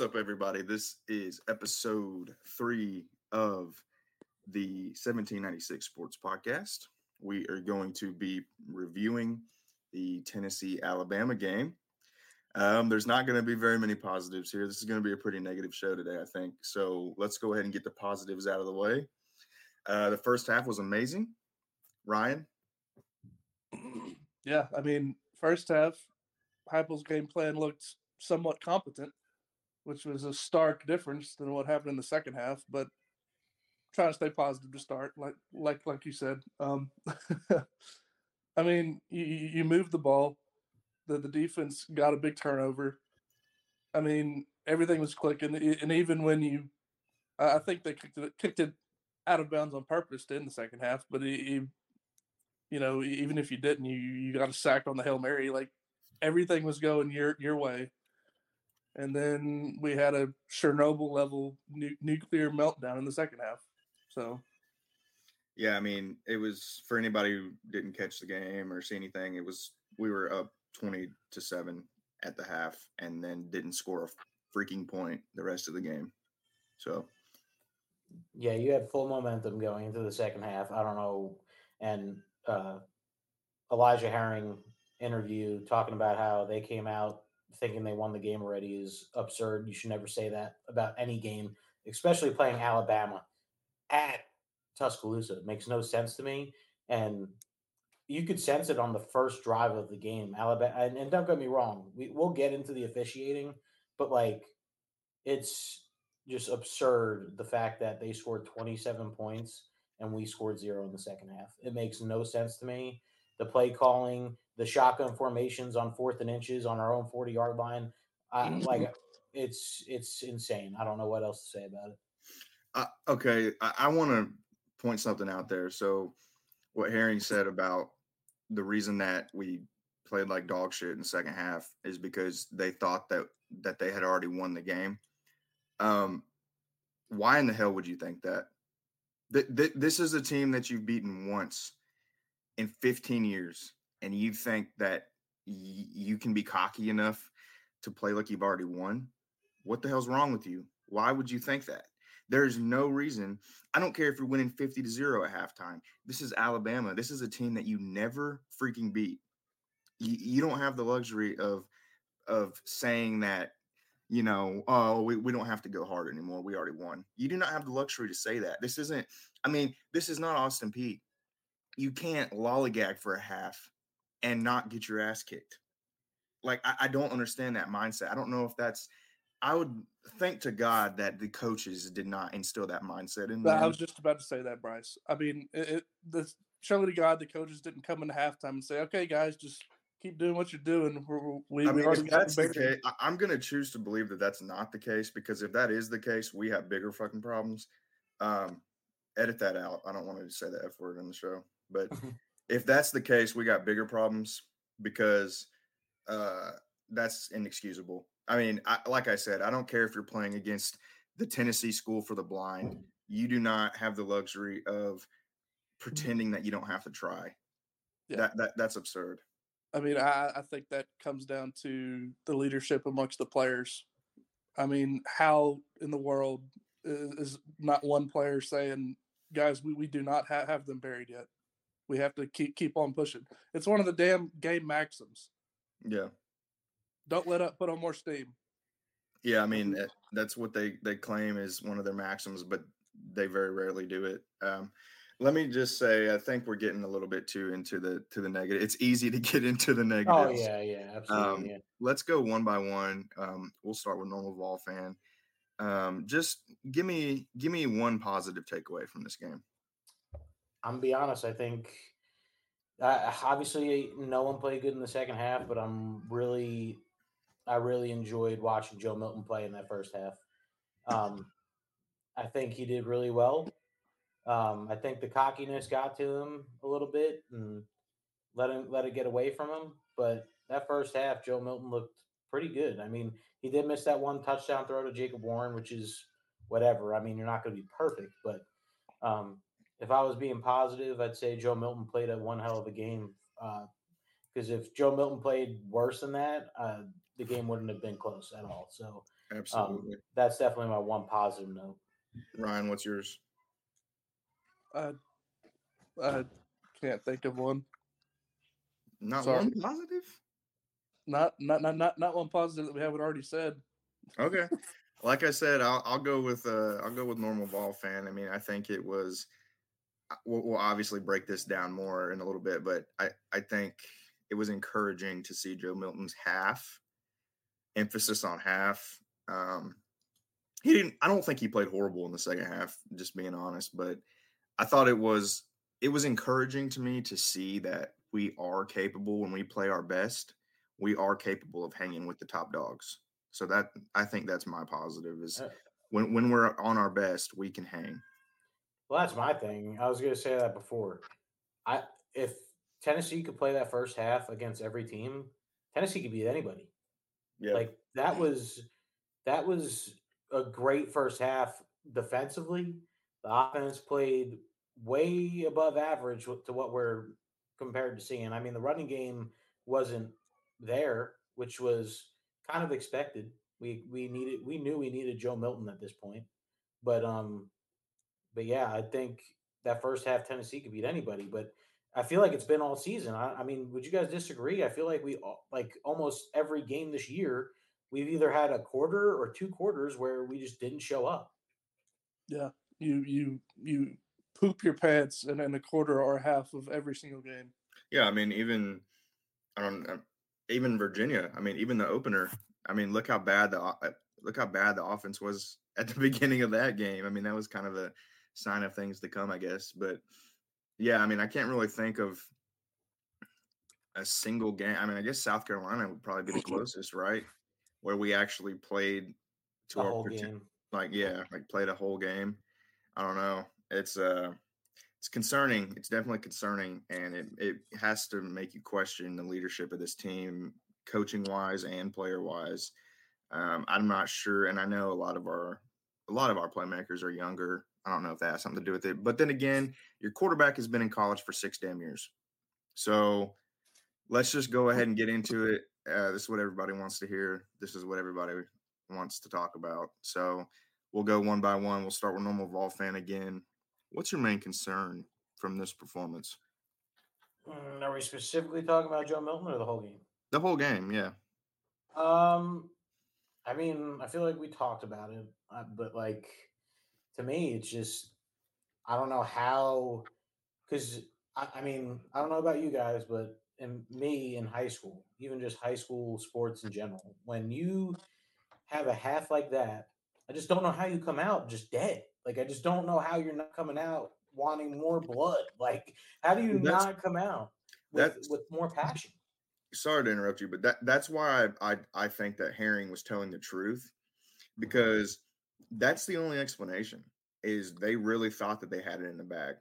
What's up, everybody? This is episode three of the 1796 Sports Podcast. We are going to be reviewing the Tennessee Alabama game. Um, there's not going to be very many positives here. This is going to be a pretty negative show today, I think. So let's go ahead and get the positives out of the way. Uh, the first half was amazing. Ryan? Yeah, I mean, first half, Heupel's game plan looked somewhat competent, which was a stark difference than what happened in the second half. But trying to stay positive to start, like like like you said. Um, I mean, you, you moved the ball. The the defense got a big turnover. I mean, everything was clicking, and even when you, I think they kicked it, kicked it out of bounds on purpose end the second half. But he, you know, even if you didn't, you you got a sack on the hail mary. Like everything was going your your way, and then we had a Chernobyl level nu- nuclear meltdown in the second half. So, yeah, I mean, it was for anybody who didn't catch the game or see anything. It was we were up twenty to seven at the half, and then didn't score a freaking point the rest of the game. So, yeah, you had full momentum going into the second half. I don't know, and uh, Elijah Herring interview talking about how they came out thinking they won the game already is absurd. You should never say that about any game, especially playing Alabama at Tuscaloosa. It makes no sense to me. And you could sense it on the first drive of the game. Alabama, and, and don't get me wrong, we, we'll get into the officiating, but like it's just absurd the fact that they scored 27 points and we scored zero in the second half. It makes no sense to me. The play calling, the shotgun formations on fourth and inches on our own 40 yard line, I, like it's it's insane. I don't know what else to say about it. Uh, okay, I, I want to point something out there. So, what Herring said about the reason that we played like dog shit in the second half is because they thought that that they had already won the game. Um, why in the hell would you think that? Th- th- this is a team that you've beaten once in 15 years, and you think that y- you can be cocky enough to play like you've already won? What the hell's wrong with you? Why would you think that? There's no reason. I don't care if you're winning 50 to 0 at halftime. This is Alabama. This is a team that you never freaking beat. You, you don't have the luxury of of saying that, you know, oh, we, we don't have to go hard anymore. We already won. You do not have the luxury to say that. This isn't, I mean, this is not Austin Peay. You can't lollygag for a half and not get your ass kicked. Like, I, I don't understand that mindset. I don't know if that's I would thank to God that the coaches did not instill that mindset in them. I was just about to say that, Bryce. I mean, it, it, the surely to God the coaches didn't come into halftime and say, "Okay, guys, just keep doing what you're doing." We, I mean, if that's the case, I'm going to choose to believe that that's not the case because if that is the case, we have bigger fucking problems. Um, edit that out. I don't want to say the f word in the show, but if that's the case, we got bigger problems because uh, that's inexcusable. I mean, I, like I said, I don't care if you're playing against the Tennessee School for the Blind. You do not have the luxury of pretending that you don't have to try. Yeah. That, that that's absurd. I mean, I, I think that comes down to the leadership amongst the players. I mean, how in the world is not one player saying, "Guys, we, we do not ha- have them buried yet. We have to keep keep on pushing." It's one of the damn game maxims. Yeah. Don't let up. Put on more steam. Yeah, I mean that's what they they claim is one of their maxims, but they very rarely do it. Um, let me just say, I think we're getting a little bit too into the to the negative. It's easy to get into the negative. Oh yeah, yeah, absolutely. Um, yeah. Let's go one by one. Um, we'll start with normal Vol fan. Um, just give me give me one positive takeaway from this game. I'm gonna be honest. I think uh, obviously no one played good in the second half, but I'm really I really enjoyed watching Joe Milton play in that first half. Um, I think he did really well. Um, I think the cockiness got to him a little bit and let him let it get away from him. But that first half, Joe Milton looked pretty good. I mean, he did miss that one touchdown throw to Jacob Warren, which is whatever. I mean, you're not going to be perfect, but um, if I was being positive, I'd say Joe Milton played a one hell of a game. Because uh, if Joe Milton played worse than that, uh, the game wouldn't have been close at all. So Absolutely. Um, that's definitely my one positive note. Ryan, what's yours? I I can't think of one. Not Sorry. one positive. Not not not not not one positive that we haven't already said. Okay. like I said, I'll, I'll go with uh, I'll go with normal Vol fan. I mean, I think it was. We'll, we'll obviously break this down more in a little bit, but I I think it was encouraging to see Joe Milton's half emphasis on half. Um, he didn't. I don't think he played horrible in the second half. Just being honest, but I thought it was it was encouraging to me to see that we are capable when we play our best. We are capable of hanging with the top dogs. So that I think that's my positive is Uh, when when we're on our best, we can hang. Well, that's my thing. I was going to say that before. I if Tennessee could play that first half against every team, Tennessee could beat anybody. Yeah, Like that was that was a great first half defensively. The offense played way above average to what we're compared to seeing. I mean, the running game wasn't there, which was kind of expected. We we needed we knew we needed Joe Milton at this point, but um, but yeah, I think that first half Tennessee could beat anybody. But I feel like it's been all season. I, I mean, would you guys disagree? I feel like we like almost every game this year we've either had a quarter or two quarters where we just didn't show up. Yeah, you you you poop your pants and then a quarter or a half of every single game. yeah. I mean, even I don't uh, even Virginia. I mean, even the opener. I mean, look how bad the uh, look how bad the offense was at the beginning of that game. I mean, that was kind of a sign of things to come, I guess. But yeah, I mean, I can't really think of a single game. I mean, I guess South Carolina would probably be the closest, right? Where we actually played to The our whole game. like yeah, like played a whole game. I don't know. It's uh it's concerning. It's definitely concerning and it it has to make you question the leadership of this team, coaching wise and player wise. Um, I'm not sure, and I know a lot of our a lot of our playmakers are younger. I don't know if that has something to do with it. But then again, your quarterback has been in college for six damn years. So let's just go ahead and get into it. Uh, this is what everybody wants to hear. This is what everybody wants to talk about. So we'll go one by one. We'll start with normal Vol fan again. What's your main concern from this performance? Mm, Are we specifically talking about Joe Milton or the whole game? The whole game, yeah. Um, I mean, I feel like we talked about it, uh, but like to me, it's just I don't know how because I, I mean I don't know about you guys, but in me in high school, even just high school sports in general, when you have a half like that, I just don't know how you come out just dead. Like I just don't know how you're not coming out wanting more blood. Like how do you that's- not come out with, with more passion? sorry to interrupt you, but that that's why I, I I think that Herring was telling the truth mm-hmm. because that's the only explanation is they really thought that they had it in the bag.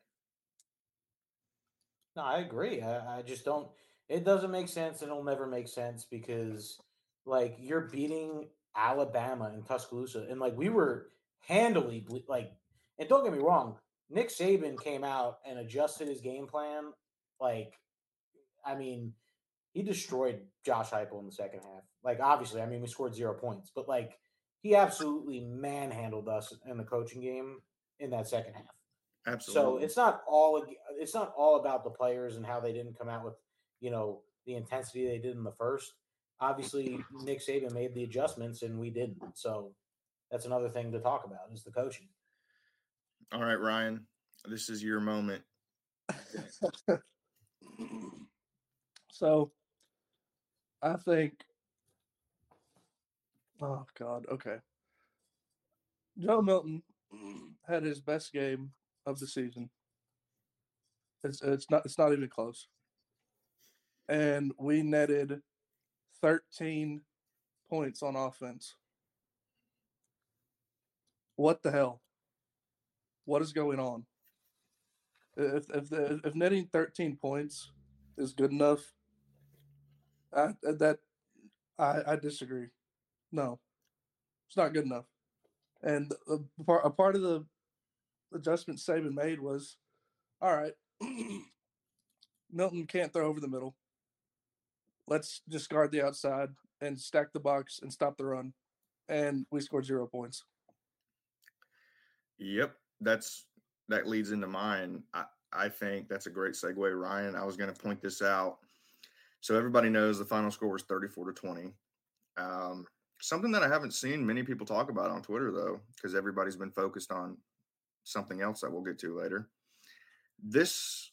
No, I agree. I, I just don't. It doesn't make sense, and it'll never make sense because, like, you're beating Alabama and Tuscaloosa, and like we were handily like. And don't get me wrong, Nick Saban came out and adjusted his game plan. Like, I mean, he destroyed Josh Heupel in the second half. Like, obviously, I mean, we scored zero points, but like, he absolutely manhandled us in the coaching game in that second half. Absolutely. So it's not all it's not all about the players and how they didn't come out with you know the intensity they did in the first. Obviously, Nick Saban made the adjustments and we didn't. So that's another thing to talk about is the coaching. All right, Ryan, this is your moment. so I think oh god, okay. Joe Milton had his best game of the season. It's it's not it's not even close. And we netted 13 points on offense. What the hell? What is going on? If if the, if netting 13 points is good enough, I that I I disagree. No, it's not good enough. And a part a part of the adjustment Saban made was, all right, Milton can't throw over the middle. Let's just guard the outside and stack the box and stop the run. and we scored zero points. Yep, that's that leads into mine. I, I think that's a great segue, Ryan. I was going to point this out. So everybody knows the final score was 34 to 20. Um, something that I haven't seen many people talk about on Twitter, though, because everybody's been focused on something else that we'll get to later. This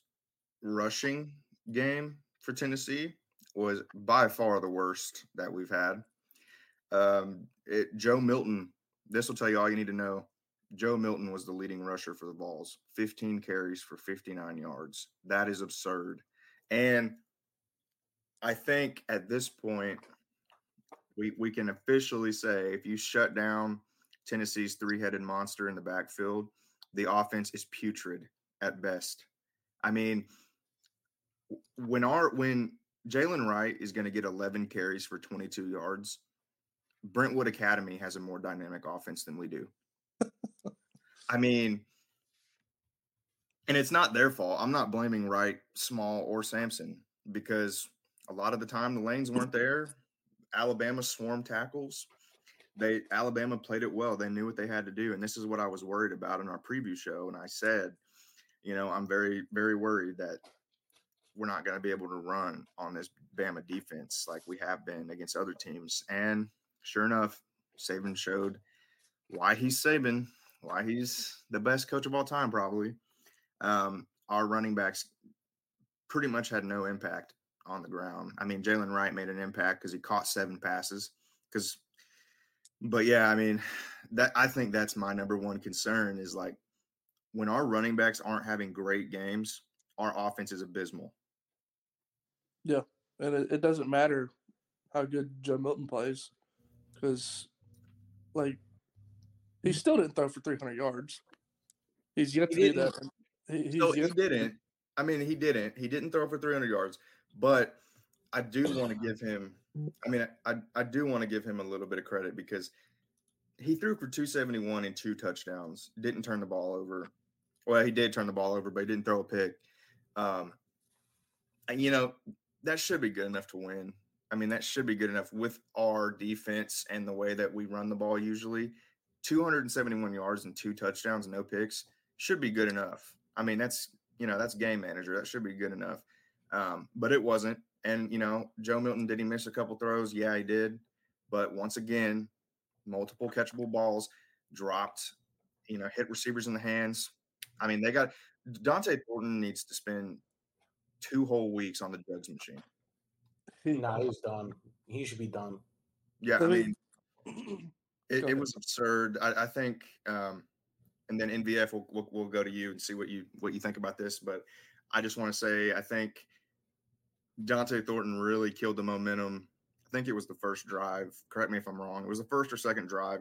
rushing game for Tennessee was by far the worst that we've had. Um, it, Joe Milton, this will tell you all you need to know. Joe Milton was the leading rusher for the Vols, 15 carries for 59 yards. That is absurd. And I think at this point, we, we can officially say if you shut down Tennessee's three headed monster in the backfield, the offense is putrid at best. I mean, when our when Jaylen Wright is going to get 11 carries for 22 yards, Brentwood Academy has a more dynamic offense than we do. I mean, and it's not their fault. I'm not blaming Wright, Small, or Sampson because a lot of the time the lanes weren't there. Alabama swarm tackles. They Alabama played it well. They knew what they had to do, and this is what I was worried about in our preview show. And I said, you know, I'm very, very worried that we're not going to be able to run on this Bama defense like we have been against other teams. And sure enough, Saban showed why he's Saban why he's the best coach of all time, probably. Um, our running backs pretty much had no impact on the ground. I mean, Jaylen Wright made an impact because he caught seven passes. Because, but yeah, I mean, that I think that's my number one concern is like when our running backs aren't having great games, our offense is abysmal. Yeah, and it, it doesn't matter how good Joe Milton plays because, like, he mm-hmm. still didn't throw for 300 yards. He's yet to He do that. He, No, he didn't. I mean, he didn't. He didn't throw for 300 yards, but I do want to give him. I mean, I I do want to give him a little bit of credit because he threw for 271 and two touchdowns. Didn't turn the ball over. Well, he did turn the ball over, but he didn't throw a pick. Um, and you know that should be good enough to win. I mean, that should be good enough with our defense and the way that we run the ball usually. 271 yards and two touchdowns, no picks should be good enough. I mean, that's you know that's game manager. That should be good enough. Um, but it wasn't. And you know, Joe Milton did he miss a couple throws? Yeah, he did. But once again, multiple catchable balls dropped. You know, hit receivers in the hands. I mean, they got Dont'e Thornton needs to spend two whole weeks on the jugs machine. he- No, he's done. He should be done. Yeah, I mean, it, it was absurd. I, I think, um, and then NVF will we'll, we'll go to you and see what you what you think about this. But I just want to say, I think Dont'e Thornton really killed the momentum. I think it was the first drive. Correct me if I'm wrong. It was the first or second drive.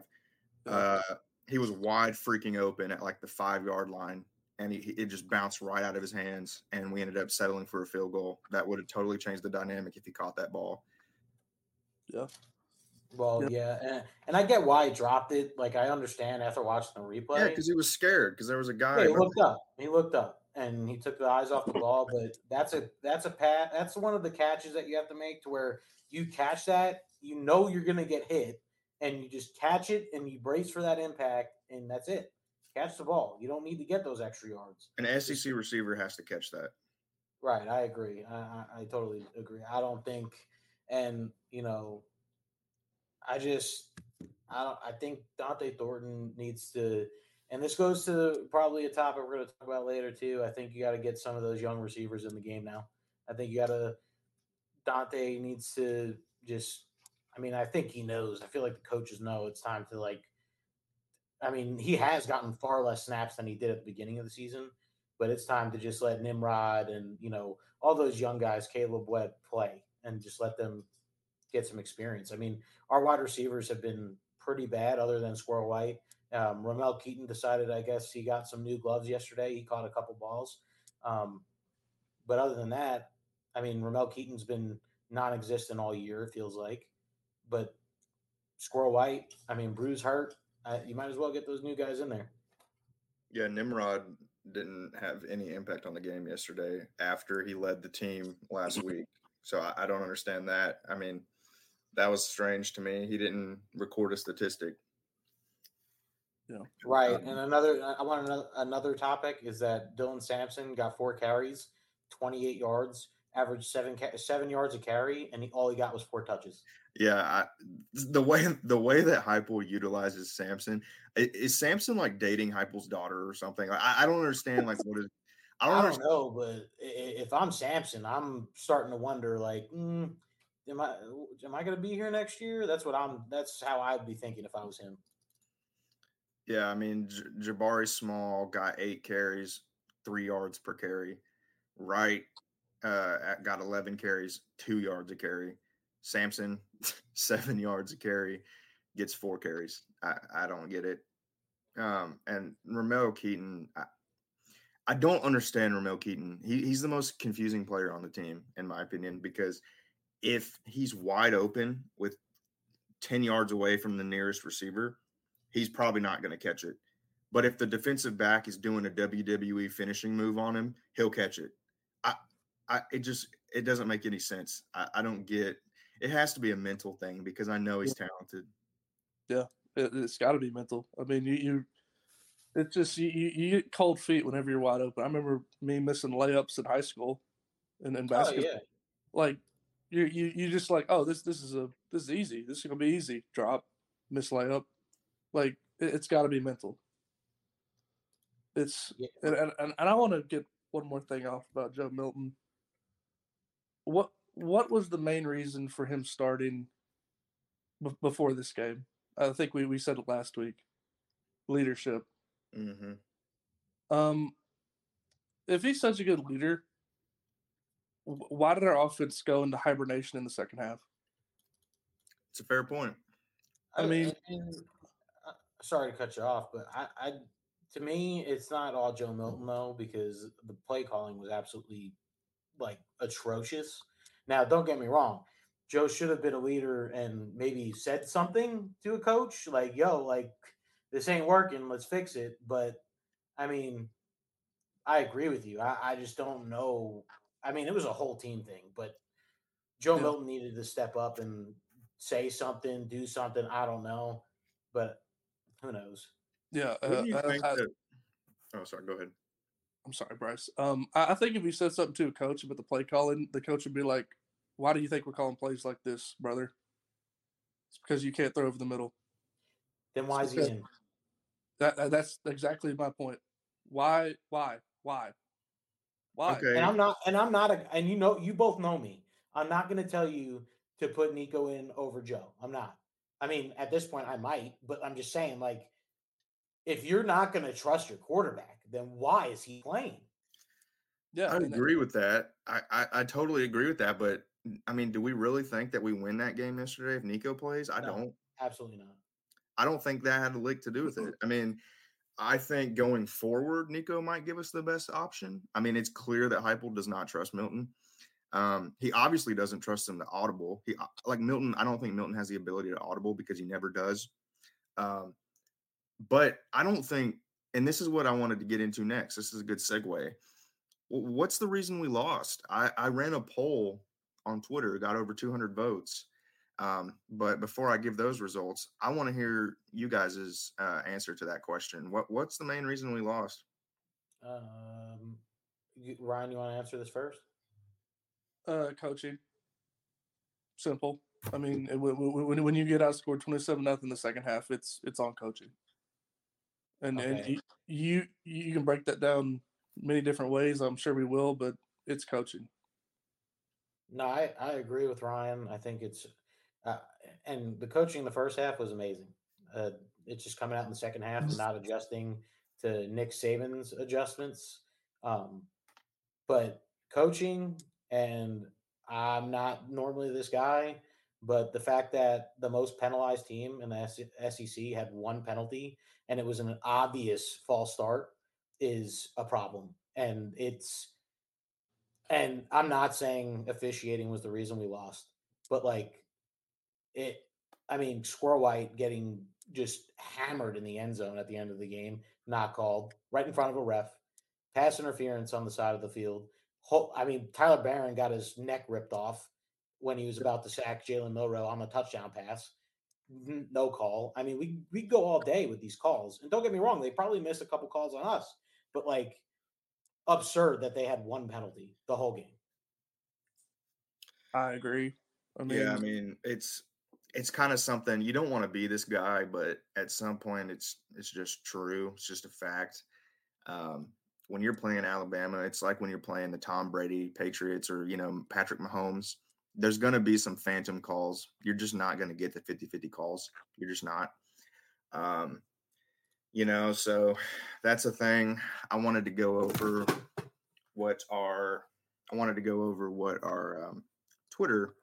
Uh, he was wide freaking open at like the five yard line, and he, he- it just bounced right out of his hands. And we ended up settling for a field goal. That would have totally changed the dynamic if he caught that ball. Yeah. Well, yeah, and, and I get why he dropped it. Like I understand after watching the replay. Yeah, because he was scared because there was a guy. Yeah, he looked up. He looked up and he took the eyes off the ball. But that's a that's a pat. That's one of the catches that you have to make to where you catch that, you know you're gonna get hit, and you just catch it and you brace for that impact, and that's it. Catch the ball. You don't need to get those extra yards. An SEC receiver has to catch that. Right, I agree. I, I, I totally agree. I don't think, and you know, I just, I don't. I think Dont'e Thornton needs to, and this goes to probably a topic we're going to talk about later too. I think you got to get some of those young receivers in the game now. I think you got to. Dont'e needs to just. I mean, I think he knows. I feel like the coaches know it's time to like. I mean, he has gotten far less snaps than he did at the beginning of the season but it's time to just let Nimrod and you know all those young guys, Kaleb Webb, play and just let them get some experience. I mean, our wide receivers have been pretty bad, other than Squirrel White. Um, Ramel Keyton decided, I guess, he got some new gloves yesterday. He caught a couple balls, um, but other than that, I mean, Ramel Keyton's been non-existent all year. It feels like, but Squirrel White, I mean, Bruce hurt. Uh, you might as well get those new guys in there. Yeah, Nimrod didn't have any impact on the game yesterday after he led the team last week. So I, I don't understand that. I mean, that was strange to me. He didn't record a statistic. Yeah. Right. Um, and another, I want another, another topic is that Dylan Sampson got four carries, 28 yards, averaged seven seven yards a carry, and he, all he got was four touches. Yeah, I, the way the way that Heupel utilizes Sampson i- is Sampson like dating Heupel's daughter or something. I, I don't understand like what is. I I don't, don't, know, but i- i- if I'm Sampson, I'm starting to wonder, like, mm, am I am I going to be here next year? That's what I'm. That's how I'd be thinking if I was him. Yeah, I mean Jabari Small got eight carries, three yards per carry. Wright uh, got eleven carries, two yards a carry. Sampson seven yards a carry, gets four carries. I, I don't get it. Um, and Romeo Keyton, I, I don't understand Romeo Keyton. He, he's the most confusing player on the team, in my opinion, because if he's wide open with 10 yards away from the nearest receiver, he's probably not going to catch it. But if the defensive back is doing a WWE finishing move on him, he'll catch it. I, I, it just, it doesn't make any sense. I, I don't get. It has to be a mental thing because I know he's talented. It, it's got to be mental. I mean, you, you it's just you, you, you get cold feet whenever you're wide open. I remember me missing layups in high school, and in Oh basketball, yeah, like you you you just like, oh, this this is a this is easy. This is gonna be easy. Drop, miss layup, like it, it's got to be mental. It's Yeah. and and, and I want to get one more thing off about Joe Milton. What what was the main reason for him starting b- before this game? I think we, we said it last week. Leadership. hmm Um, if he's such a good leader, why did our offense go into hibernation in the second half? It's a fair point. I mean- sorry to cut you off, but I, I, to me, it's not all Joe Milton mm-hmm. though, because the play calling was absolutely like atrocious. Now, don't get me wrong, Joe should have been a leader and maybe said something to a coach, like, "Yo, like this ain't working, let's fix it." But I mean, I agree with you. I, I just don't know. I mean, it was a whole team thing, but Joe Yeah. Milton needed to step up and say something, do something. I don't know, but who knows? Yeah, uh, I, I, that? Oh, sorry. Go ahead. I'm sorry, Bryce. Um, I, I think if you said something to a coach about the play calling, the coach would be like, "Why do you think we're calling plays like this, brother? It's because you can't throw over the middle." Then why is he in? That, that that's exactly my point. Why? Why? Why? Why? Okay. And I'm not, and I'm not, a, and you know, you both know me. I'm not going to tell you to put Nico in over Joe. I'm not. I mean, at this point, I might, but I'm just saying, like, if you're not going to trust your quarterback, then why is he playing? Yeah, I and- agree with that. I, I, I totally agree with that. But I mean, do we really think that we win that game yesterday if Nico plays? I No. don't. Absolutely not. I don't think that had a lick to do with it. I mean, I think going forward, Nico might give us the best option. I mean, it's clear that Heupel does not trust Milton. Um, he obviously doesn't trust him to audible. He like Milton. I don't think Milton has the ability to audible because he never does. Um, but I don't think, and this is what I wanted to get into next. This is a good segue. What's the reason we lost? I, I ran a poll on Twitter, got over 200 votes. Um, but before I give those results, I want to hear you guys' uh, answer to that question. What What's the main reason we lost? Um, you, Ryan, you want to answer this first? Uh, coaching. Simple. I mean, it- when, when, when you get outscored twenty seven nothing in the second half, it's it's on coaching. And and you, you you can break that down many different ways. I'm sure we will, but it's coaching. No, I, I agree with Ryan. I think it's, uh, and the coaching in the first half was amazing. Uh, it's just coming out in the second half and not adjusting to Nick Saban's adjustments. Um, but coaching, and I'm not normally this guy, but the fact that the most penalized team in the SEC had one penalty and it was an obvious false start is a problem. And it's, and I'm not saying officiating was the reason we lost, but like it, I mean, Squirrel White getting just hammered in the end zone at the end of the game, not called, right in front of a ref, pass interference on the side of the field. Whole, I mean, Tyler Baron got his neck ripped off when he was about to sack Jalen Milroe on the touchdown pass. No call. I mean, we we go all day with these calls. And don't get me wrong, they probably missed a couple calls on us, but like absurd that they had one penalty the whole game. I agree. I mean, yeah, I mean, it's it's kind of something you don't want to be this guy, but at some point, it's it's just true. It's just a fact. Um, when you're playing Alabama, it's like when you're playing the Tom Brady Patriots or you know Patrick Mahomes. There's going to be some phantom calls. You're just not going to get the 50-50 calls. You're just not. Um, you know, so that's a thing. I wanted to go over what our I wanted to go over what our um, Twitter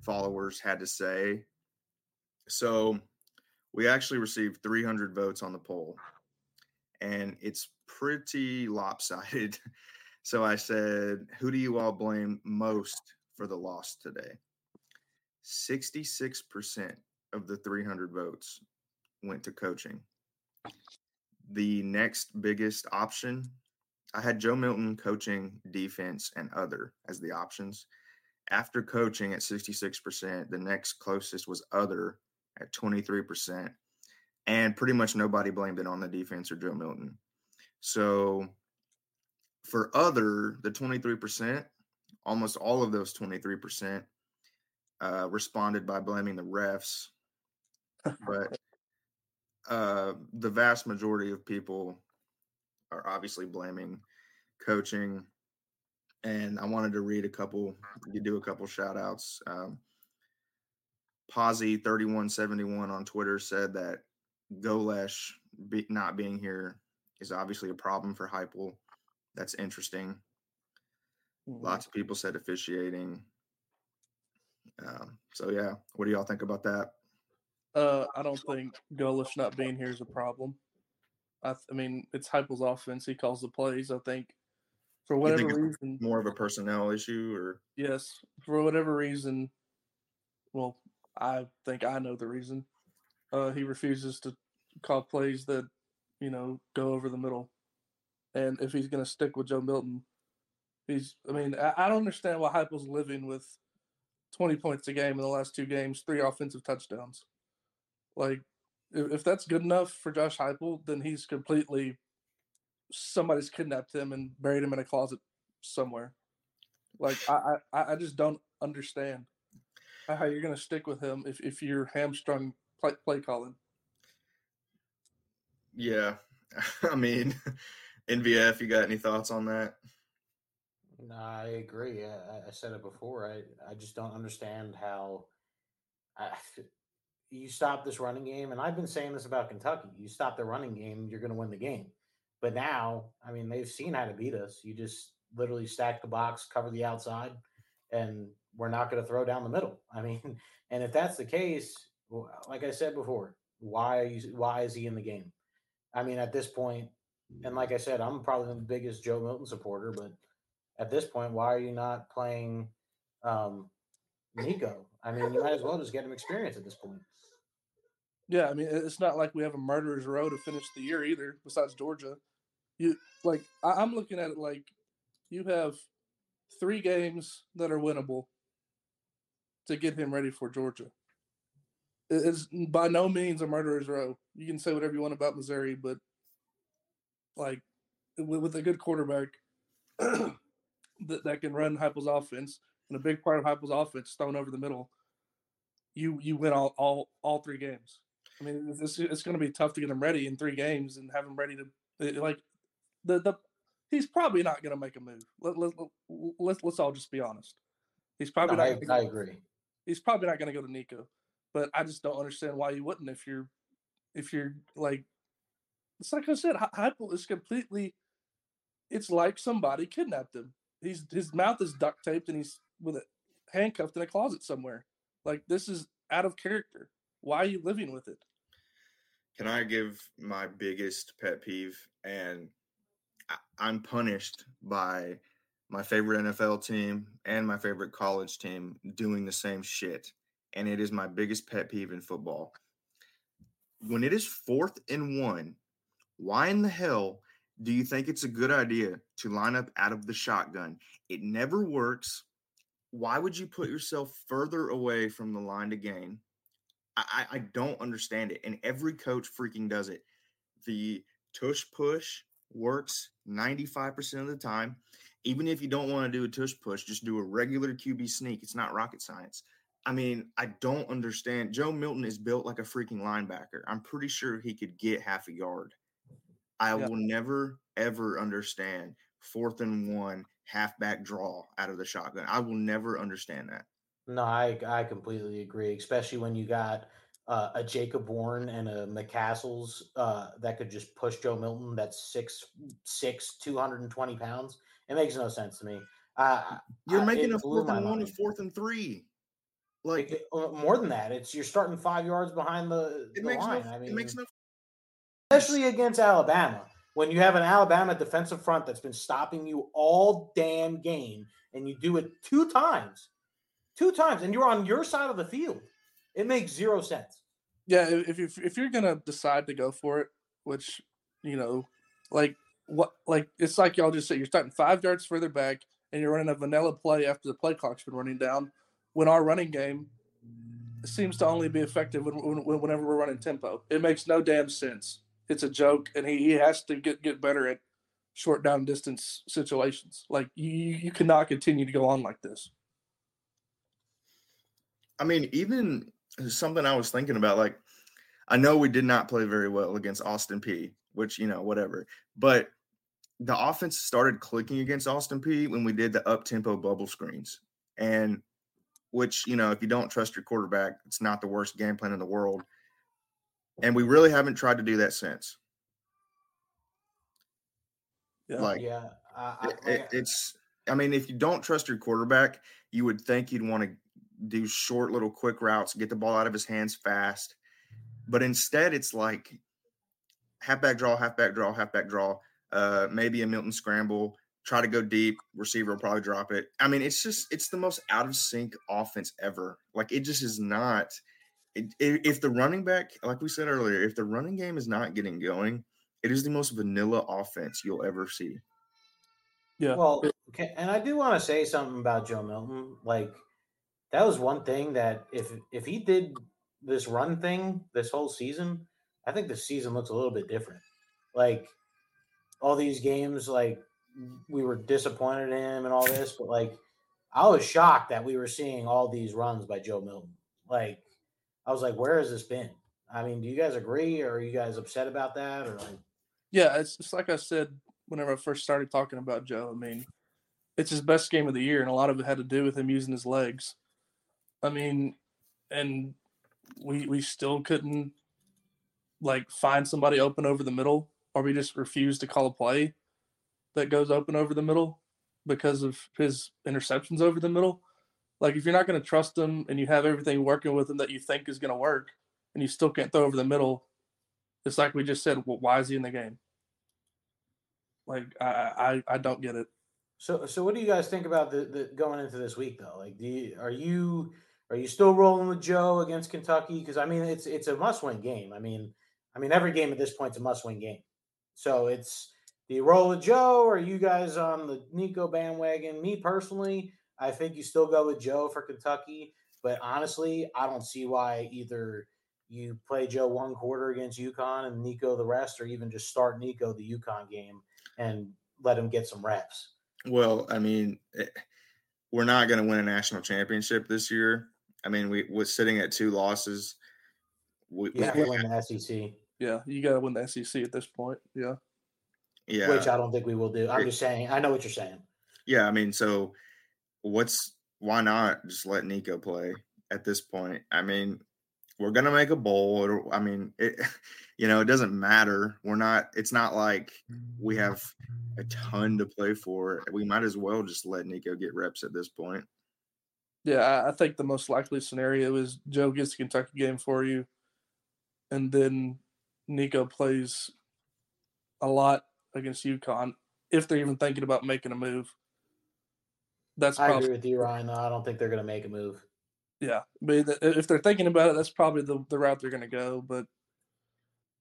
followers had to say. So we actually received 300 votes on the poll, and it's pretty lopsided. So I said, Who do you all blame most for the loss today? 66% of the 300 votes went to coaching. The next biggest option, I had Joe Milton coaching defense and other as the options. After coaching at 66%, the next closest was other at 23%. And pretty much nobody blamed it on the defense or Joe Milton. So for other, the 23%, almost all of those 23% uh, responded by blaming the refs. but uh, the vast majority of people are obviously blaming coaching. And I wanted to read a couple, you do a couple shout outs. Um, Posy3171 on Twitter said that Golesh be, not being here is obviously a problem for Heupel. That's interesting. Mm-hmm. Lots of people said officiating. Um, so yeah, what do y'all think about that? Uh, I don't think Golesh not being here is a problem. I, th- I mean, it's Heupel's offense. He calls the plays. I think for whatever reason, more of a personnel issue, or yes, for whatever reason. Well, I think I know the reason. Uh, he refuses to call plays that you know, go over the middle. And if he's going to stick with Joe Milton, he's, I mean, I, I don't understand why Heupel's living with 20 points a game in the last two games, three offensive touchdowns. Like, if, if that's good enough for Josh Heupel, then he's completely, somebody's kidnapped him and buried him in a closet somewhere. Like, I, I, I just don't understand how you're going to stick with him if, if you're hamstrung play, play calling. Yeah. I mean, NVF, you got any thoughts on that? No, I agree. I, I said it before. I, I just don't understand how I, you stop this running game. And I've been saying this about Kentucky. You stop the running game, you're going to win the game. But now, I mean, they've seen how to beat us. You just literally stack the box, cover the outside, and we're not going to throw down the middle. I mean, and if that's the case, like I said before, why are you, why is he in the game? I mean, at this point, and like I said, I'm probably the biggest Joe Milton supporter, but at this point, why are you not playing um, Nico? I mean, you might as well just get him experience at this point. Yeah, I mean, it's not like we have a murderer's row to finish the year either. Besides Georgia, you like I, am looking at it like you have three games that are winnable to get him ready for Georgia it's by no means a murderer's row. You can say whatever you want about Missouri, but like with, with a good quarterback that, that can run Heupel's offense and a big part of Heupel's offense thrown over the middle, you you win all all all three games. I mean, it's, it's going to be tough to get him ready in three games and have him ready to eh, like the the. He's probably not going to make a move. Let, let, let, let's all just be honest. He's probably no, not. I, I agree. He's probably not going to go to Nico. But I just don't understand why you wouldn't if you're if you're like it's like I said, Heupel is completely it's like somebody kidnapped him. He's his mouth is duct taped and he's with it handcuffed in a closet somewhere. Like this is out of character. Why are you living with it? Can I give my biggest pet peeve? And I'm punished by my favorite NFL team and my favorite college team doing the same shit and it is my biggest pet peeve in football. When it is fourth and one, why in the hell do you think it's a good idea to line up out of the shotgun? It never works. why would you put yourself further away from the line to gain? I, I don't understand it. And every coach freaking does it. The tush push works 95% of the time. Even if you don't want to do a tush push, just do a regular QB sneak. It's not rocket science. I mean, I don't understand. Joe Milton is built like a freaking linebacker. I'm pretty sure he could get half a yard. I will never, ever understand fourth and one halfback draw out of the shotgun. I will never understand that. No, I I completely agree, especially when you got uh, a Jacob Warren and a McCastles uh, that could just push Joe Milton. That's six six, 220 pounds. It makes no sense to me. Uh, You're making a fourth and one, a fourth and three. Like it, uh, more than that, it's you're starting five yards behind the, it the makes line. No, I mean, it makes no. Especially against Alabama, when you have an Alabama defensive front that's been stopping you all damn game, and you do it two times, two times, and you're on your side of the field. It makes zero sense. Yeah, if if if you're gonna decide to go for it, which you know, like what, like it's like y'all just said, you're starting five yards further back, and you're running a vanilla play after the play clock's been running down when our running game seems to only be effective when, when, whenever we're running tempo. It makes no damn sense. It's a joke, and he, he has to get, get better at short down distance situations. Like you, you cannot continue to go on like this. I mean, even something I was thinking about, like I know we did not play very well against Austin Peay, which you know, whatever. But the offense started clicking against Austin Peay when we did the up tempo bubble screens. And which, you know, if you don't trust your quarterback, it's not the worst game plan in the world. And we really haven't tried to do that since. Yeah. Like, yeah, I, it, it, it's, I mean, if you don't trust your quarterback, you would think you'd want to do short little quick routes, get the ball out of his hands fast. But instead, it's like halfback draw, halfback draw, halfback draw, uh, maybe a Milton scramble, try to go deep. Receiver will probably drop it. I mean, it's just it's the most out of sync offense ever. Like it just is not. It, if the running back, like we said earlier, if the running game is not getting going, it is the most vanilla offense you'll ever see. Yeah. Well, okay, and I do want to say something about Joe Milton. Like that was one thing that if if he did this run thing this whole season, I think the season looks a little bit different. Like all these games, like we were disappointed in him and all this, but like I was shocked that we were seeing all these runs by Joe Milton. Like I was like, where has this been? I mean, do you guys agree or are you guys upset about that or like Yeah, it's just like I said whenever I first started talking about Joe. I mean, it's his best game of the year, and a lot of it had to do with him using his legs. I mean, and we we still couldn't like find somebody open over the middle, or we just refused to call a play that goes open over the middle because of his interceptions over the middle. Like if you're not going to trust him and you have everything working with him that you think is going to work, and you still can't throw over the middle, it's like we just said. Well, why is he in the game? Like I I, I don't get it. So so what do you guys think about the, the going into this week though? Like do you, are you are you still rolling with Joe against Kentucky? Because I mean it's it's a must win game. I mean I mean every game at this point is a must win game. So it's do you roll with Joe or are you guys on the Nico bandwagon? Me personally, I think you still go with Joe for Kentucky. But honestly, I don't see why either you play Joe one quarter against UConn and Nico the rest, or even just start Nico the UConn game and let him get some reps. Well, I mean, eh, we're not going to win a national championship this year. I mean, we was sitting at two losses. We, you have to win the SEC. Yeah, you got to win the SEC at this point. Yeah. Yeah. Which I don't think we will do. I'm just saying. I know what you're saying. Yeah, I mean, so what's why not just let Nico play at this point? I mean, we're gonna make a bowl. I mean, it, you know, it doesn't matter. We're not. It's not like we have a ton to play for. We might as well just let Nico get reps at this point. Yeah, I think the most likely scenario is Joe gets the Kentucky game for you, and then Nico plays a lot against UConn if they're even thinking about making a move. That's I agree with you, Ryan. Though I don't think they're going to make a move. Yeah, but if they're thinking about it, that's probably the, the route they're going to go. But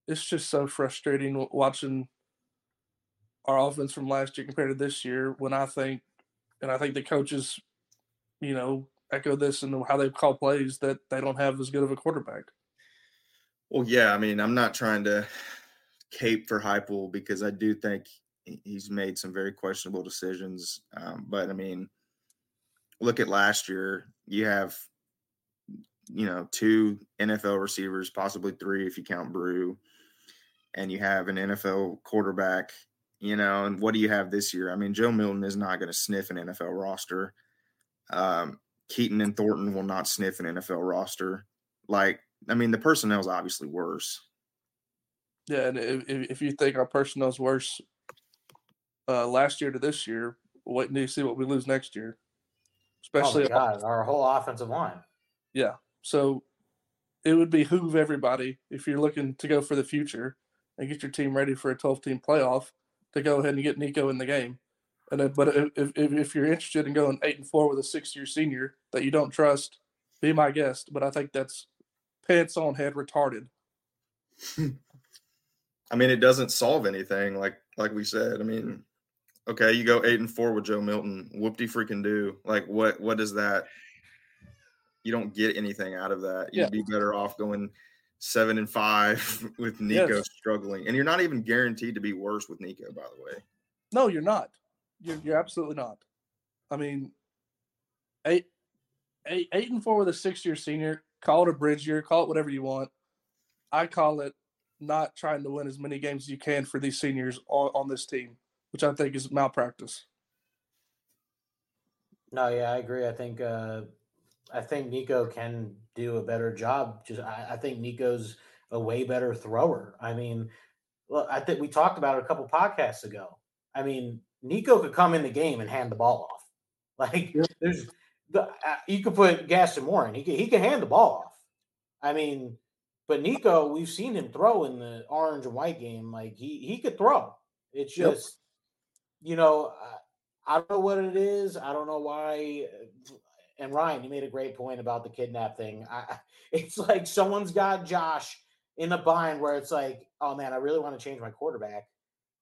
it's just so frustrating watching our offense from last year compared to this year. When I think, and I think the coaches you know, echo this in how they call plays that they don't have as good of a quarterback. Well, yeah, I mean, I'm not trying to cape for Heupel because I do think he's made some very questionable decisions. Um, but I mean, look at last year. You have, you know, two NFL receivers, possibly three if you count Bru, and you have an NFL quarterback. You know, and what do you have this year? I mean, Joe Milton is not going to sniff an NFL roster. Um, Keyton and Thornton will not sniff an NFL roster. Like, I mean, the personnel is obviously worse. Yeah, and if, if you think our personnel is worse uh, last year to this year, wait until you see what we lose next year. Especially, oh God, our whole offensive line. Yeah, so it would behoove everybody if you're looking to go for the future and get your team ready for a 12 team playoff to go ahead and get Nico in the game. And then, but if, if, if you're interested in going eight and four with a six year senior that you don't trust, be my guest. But I think that's pants on head retarded. I mean, it doesn't solve anything. Like like we said. I mean, okay, you go eight and four with Joe Milton. Whoopty freaking do. Like what what is that? You don't get anything out of that. You'd yeah. be better off going seven and five with Nico yes. struggling. And you're not even guaranteed to be worse with Nico, by the way. No, you're not. You're, you're absolutely not. I mean, eight, eight, eight and four with a six year senior. Call it a bridge year. Call it whatever you want. I call it not trying to win as many games as you can for these seniors on, on this team, which I think is malpractice. No, yeah, I agree. I think uh, I think Nico can do a better job. Just I, I think Nico's a way better thrower. I mean, well, I think we talked about it a couple podcasts ago. I mean, Nico could come in the game and hand the ball off. Like there's the uh, you could put Gaston Moore in. He can he can hand the ball off. I mean, but Nico, we've seen him throw in the orange and white game. Like he he could throw. It's just yep. you know I, I don't know what it is. I don't know why. And Ryan, you made a great point about the kidnap thing. I, it's like someone's got Josh in a bind where it's like, oh man, I really want to change my quarterback,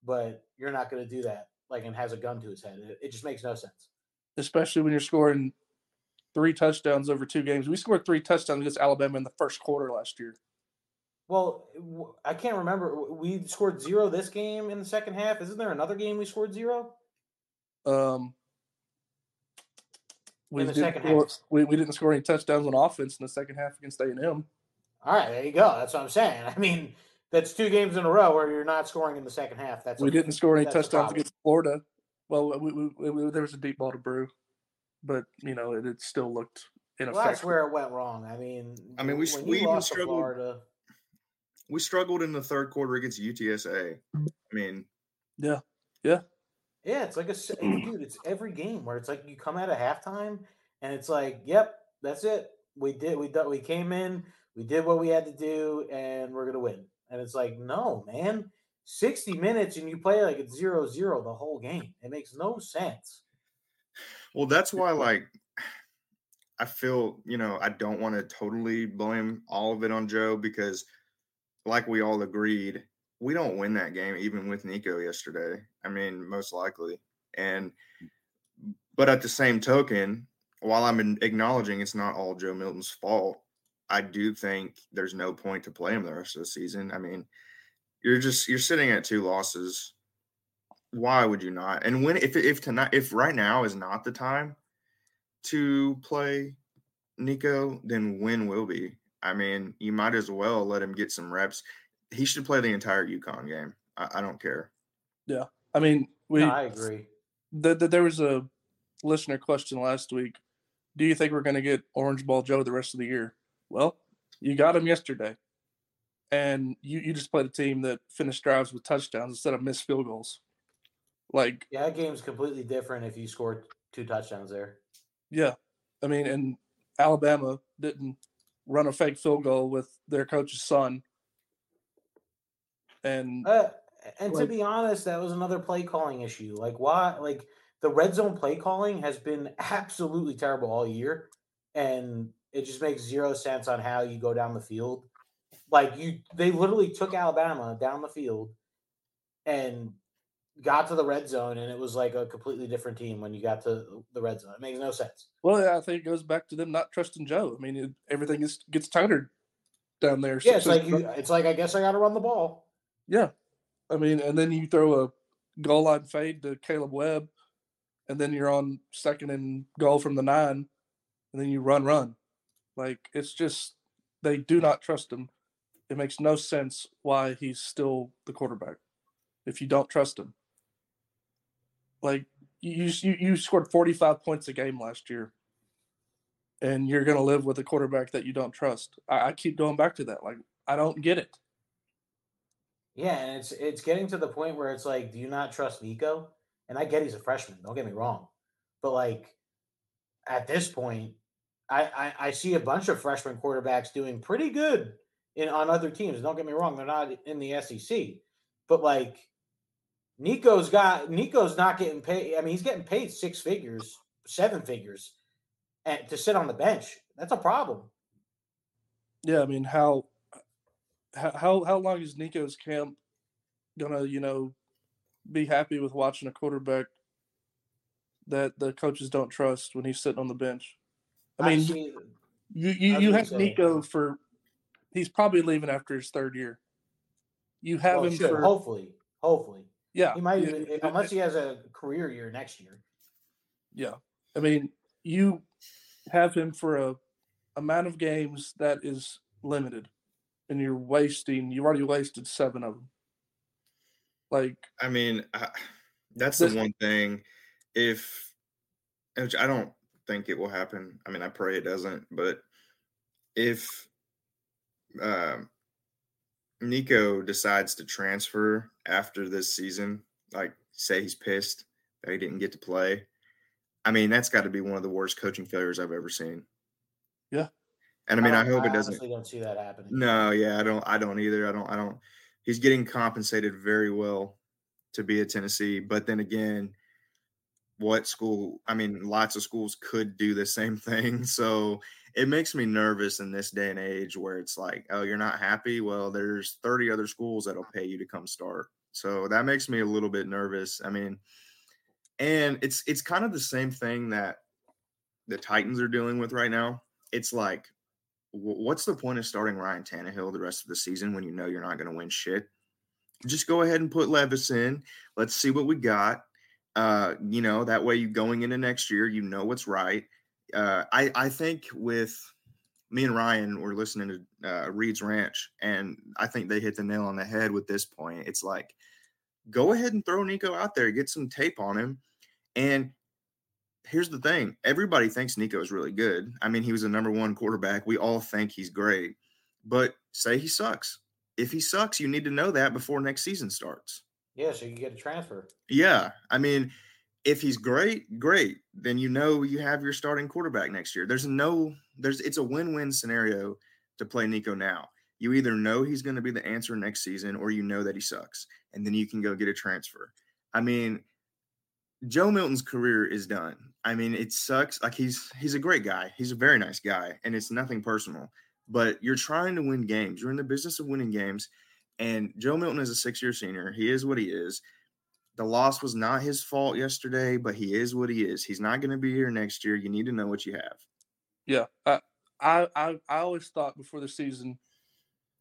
but you're not going to do that like and has a gun to his head. It, it just makes no sense. Especially when you're scoring three touchdowns over two games. We scored three touchdowns against Alabama in the first quarter last year. Well, I can't remember. We scored zero this game in the second half. Isn't there another game we scored zero? Um, we in the second score, half, we, we didn't score any touchdowns on offense in the second half against A and M. All right, there you go. That's what I'm saying. I mean, that's two games in a row where you're not scoring in the second half. That's we a, didn't score any touchdowns against Florida. Well, we, we, we, there was a deep ball to Bru, but you know it, it still looked ineffective. Well, that's where it went wrong. I mean, I mean, we we even struggled. Florida, we struggled in the third quarter against UTSA. I mean, yeah, yeah, yeah. It's like a mm. dude. It's every game where it's like you come out of halftime and it's like, yep, that's it. We did. We did. We came in. We did what we had to do, and we're gonna win. And it's like, no, man, 60 minutes and you play like it's zero zero the whole game. It makes no sense. Well, that's why, like, I feel, you know, I don't want to totally blame all of it on Joe because, like we all agreed, we don't win that game even with Nico yesterday. I mean, most likely. And, hmm. but at the same token, while I'm acknowledging it's not all Joe Milton's fault, I do think there's no point to play him the rest of the season. I mean, you're just you're sitting at two losses. Why would you not? And when if if tonight if right now is not the time to play Nico, then when will be? I mean, you might as well let him get some reps. He should play the entire UConn game. I, I don't care. Yeah, I mean, we. No, I agree. The, the, there was a listener question last week. Do you think we're going to get Orange Ball Joe the rest of the year? Well, you got him yesterday. And you, you just played a team that finished drives with touchdowns instead of missed field goals. Like Yeah, that game's completely different if you scored two touchdowns there. Yeah. I mean, and Alabama didn't run a fake field goal with their coach's son. And uh, and like, to be honest, that was another play calling issue. Like why like the red zone play calling has been absolutely terrible all year. And it just makes zero sense on how you go down the field. Like you, they literally took Alabama down the field, and got to the red zone and it was like a completely different team when you got to the red zone. It makes no sense. Well, yeah, I think it goes back to them not trusting Joe. I mean, it, everything is gets tighter down there. Yeah, it's like you, it's like I guess I got to run the ball. Yeah, I mean, and then you throw a goal line fade to Kaleb Webb, and then you're on second and goal from the nine, and then you run, run. Like it's just they do not trust him. It makes no sense why he's still the quarterback if you don't trust him. Like you you, you scored 45 points a game last year. And you're gonna live with a quarterback that you don't trust. I, I keep going back to that. Like I don't get it. Yeah, and it's it's getting to the point where it's like, do you not trust Nico? And I get he's a freshman, don't get me wrong. But like at this point, I, I, I see a bunch of freshman quarterbacks doing pretty good in on other teams. Don't get me wrong, they're not in the SEC. But like Nico's got Nico's not getting paid. I mean, he's getting paid six figures, seven figures, and to sit on the bench. That's a problem. Yeah, I mean, how how how long is Nico's camp gonna you know be happy with watching a quarterback that the coaches don't trust when he's sitting on the bench? I mean, I you you, you have Nico for he's probably leaving after his third year. You have well, him for hopefully, hopefully. Yeah, he might even unless he has a career year next year. Yeah, I mean, you have him for a amount of games that is limited, and you're wasting. You've already wasted seven of them. Like, I mean, that's this, the one thing. If which I don't think it will happen. I mean, I pray it doesn't. But if uh, Nico decides to transfer after this season, like say he's pissed that he didn't get to play, I mean that's got to be one of the worst coaching failures I've ever seen. Yeah, and I mean I, I hope it doesn't. Don't see that happening. No, yeah, I don't. I don't either. I don't. I don't. He's getting compensated very well to be at Tennessee, but then again, what school? I mean, lots of schools could do the same thing. So it makes me nervous in this day and age where it's like, oh, you're not happy. Well, there's 30 other schools that'll pay you to come start. So that makes me a little bit nervous. I mean, and it's it's kind of the same thing that the Titans are dealing with right now. It's like, what's the point of starting Ryan Tannehill the rest of the season when you know you're not going to win shit? Just go ahead and put Levis in. Let's see what we got. Uh, you know, that way you going into next year, you know what's right uh, I I think with me and Ryan were listening to uh, Reed's Ranch, and I think they hit the nail on the head with this point. It's like, go ahead and throw Nico out there, get some tape on him, and here's the thing: everybody thinks Nico is really good. I mean, he was a number one quarterback. We all think he's great, but say he sucks. If he sucks, you need to know that before next season starts. Yeah, so you get a transfer. Yeah, I mean if he's great, great. Then you know you have your starting quarterback next year. There's no, there's it's a win-win scenario to play Nico now. You either know he's going to be the answer next season, or you know that he sucks, and then you can go get a transfer. I mean, Joe Milton's career is done. I mean, it sucks. Like he's he's a great guy. He's a very nice guy, and it's nothing personal. But you're trying to win games. You're in the business of winning games. And Joe Milton is a six-year senior. He is what he is the loss was not his fault yesterday, but he is what he is. He's not going to be here next year. You need to know what you have. Yeah, I, I, I, I always thought before the season,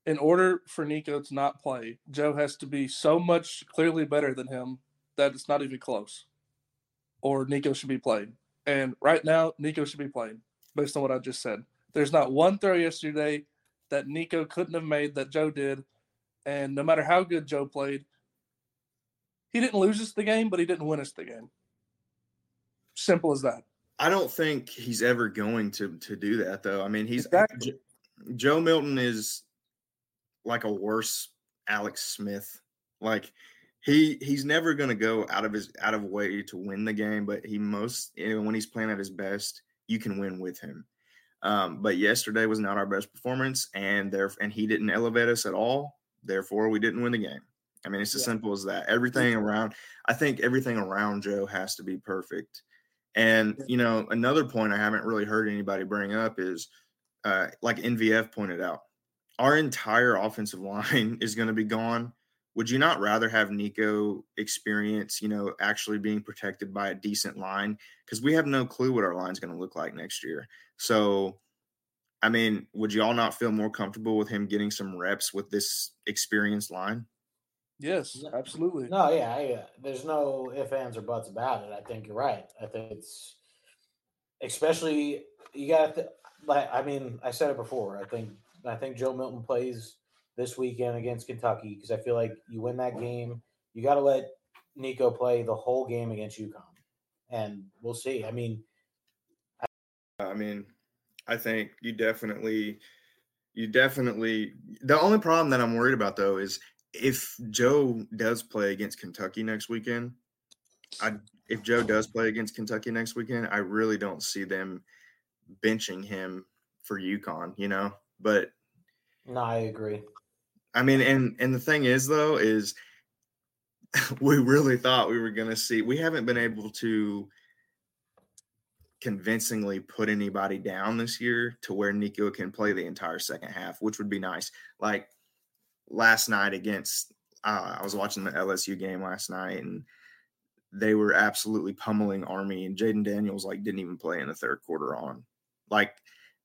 in order for Nico to not play, Joe has to be so much clearly better than him that it's not even close, or Nico should be playing. And right now, Nico should be playing based on what I just said. There's not one throw yesterday that Nico couldn't have made that Joe did, and no matter how good Joe played he didn't lose us the game, but he didn't win us the game. Simple as that. I don't think he's ever going to to do that though. I mean, he's exactly. Joe Milton is like a worse Alex Smith. Like he he's never going to go out of his out of way to win the game, but he most you know, when he's playing at his best, you can win with him. Um, but yesterday was not our best performance, and there and he didn't elevate us at all. Therefore, we didn't win the game. I mean, it's as yeah. simple as that. Everything around, I think everything around Joe has to be perfect. And, you know, another point I haven't really heard anybody bring up is uh, like NVF pointed out, our entire offensive line is going to be gone would you not rather have Nico experience, you know, actually being protected by a decent line? Because we have no clue what our line's going to look like next year. So, I mean, would you all not feel more comfortable with him getting some reps with this experienced line? Yes, absolutely. No, yeah, I, uh, there's no ifs, ands, or buts about it. I think you're right. I think it's especially you got to like. I mean, I said it before. I think I think Joe Milton plays this weekend against Kentucky because I feel like you win that game, you got to let Nico play the whole game against UConn, and we'll see. I mean, I, I mean, I think you definitely, you definitely. The only problem that I'm worried about though is if Joe does play against Kentucky next weekend, I if Joe does play against Kentucky next weekend, I really don't see them benching him for UConn, you know. But no, I agree. I mean, and and the thing is though, is we really thought we were gonna see we haven't been able to convincingly put anybody down this year to where Nico can play the entire second half, which would be nice. Like last night against uh, I was watching the LSU game last night and they were absolutely pummeling Army and Jayden Daniels like didn't even play in the third quarter on. Like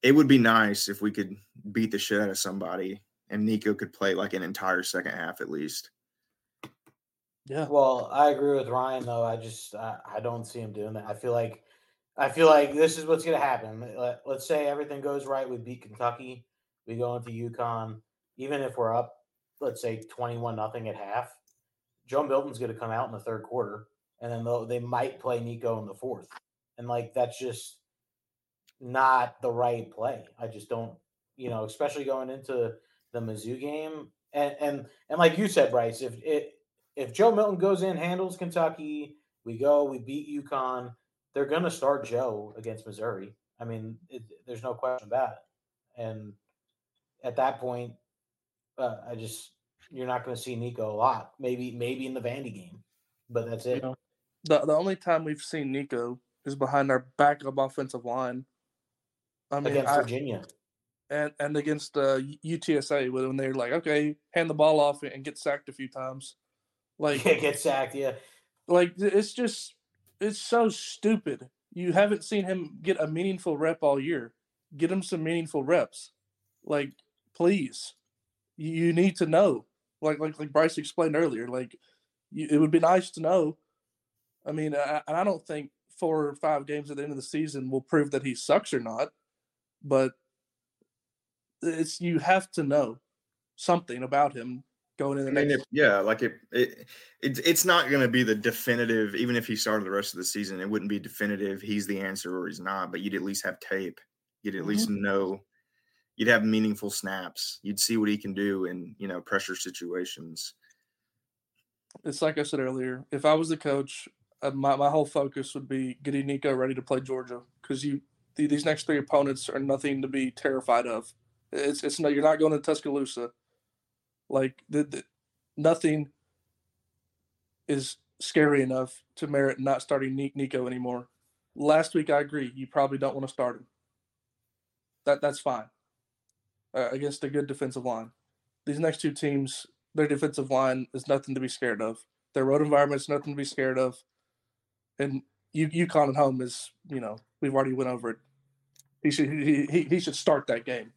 it would be nice if we could beat the shit out of somebody and Nico could play like an entire second half at least. Yeah. Well, I agree with Ryan though. I just I, I don't see him doing that. I feel like I feel like this is what's going to happen. Let, let's say everything goes right. We beat Kentucky. We go into UConn. Even if we're up let's say 21 nothing at half, Joe Milton's going to come out in the third quarter, and then they might play Nico in the fourth. And like that's just not the right play. I just don't, you know, especially going into the Mizzou game. And and and like you said, Bryce, if it if Joe Milton goes in, handles Kentucky, we go, we beat UConn, they're going to start Joe against Missouri. I mean, it, there's no question about it. And at that point, uh, I just you're not going to see Nico a lot. Maybe maybe in the Vandy game, but that's it. The the only time we've seen Nico is behind our backup offensive line. I mean, against I, Virginia. And and against uh, UTSA when they're like, okay, hand the ball off and get sacked a few times, like yeah, get sacked, yeah. Like it's just it's so stupid. You haven't seen him get a meaningful rep all year. Get him some meaningful reps, like please you need to know. Like like like Bryce explained earlier, like you, it would be nice to know. I mean, I, I don't think four or five games at the end of the season will prove that he sucks or not, but it's you have to know something about him going in the mean, yeah, like it, it, it it's not going to be the definitive. Even if he started the rest of the season, it wouldn't be definitive. He's the answer or he's not. But you'd at least have tape. You'd at mm-hmm. least know you'd have meaningful snaps. You'd see what he can do in you know pressure situations. It's like I said earlier. If I was the coach, uh, my my whole focus would be getting Nico ready to play Georgia because you these next three opponents are nothing to be terrified of. It's it's no you're not going to Tuscaloosa. Like the, the nothing is scary enough to merit not starting Nico anymore. Last week I agree. You probably don't want to start him. That that's fine uh, against a good defensive line. These next two teams, their defensive line is nothing to be scared of. Their road environment is nothing to be scared of. And you UConn at home is, you know, we've already went over it. He should he, he, he should start that game.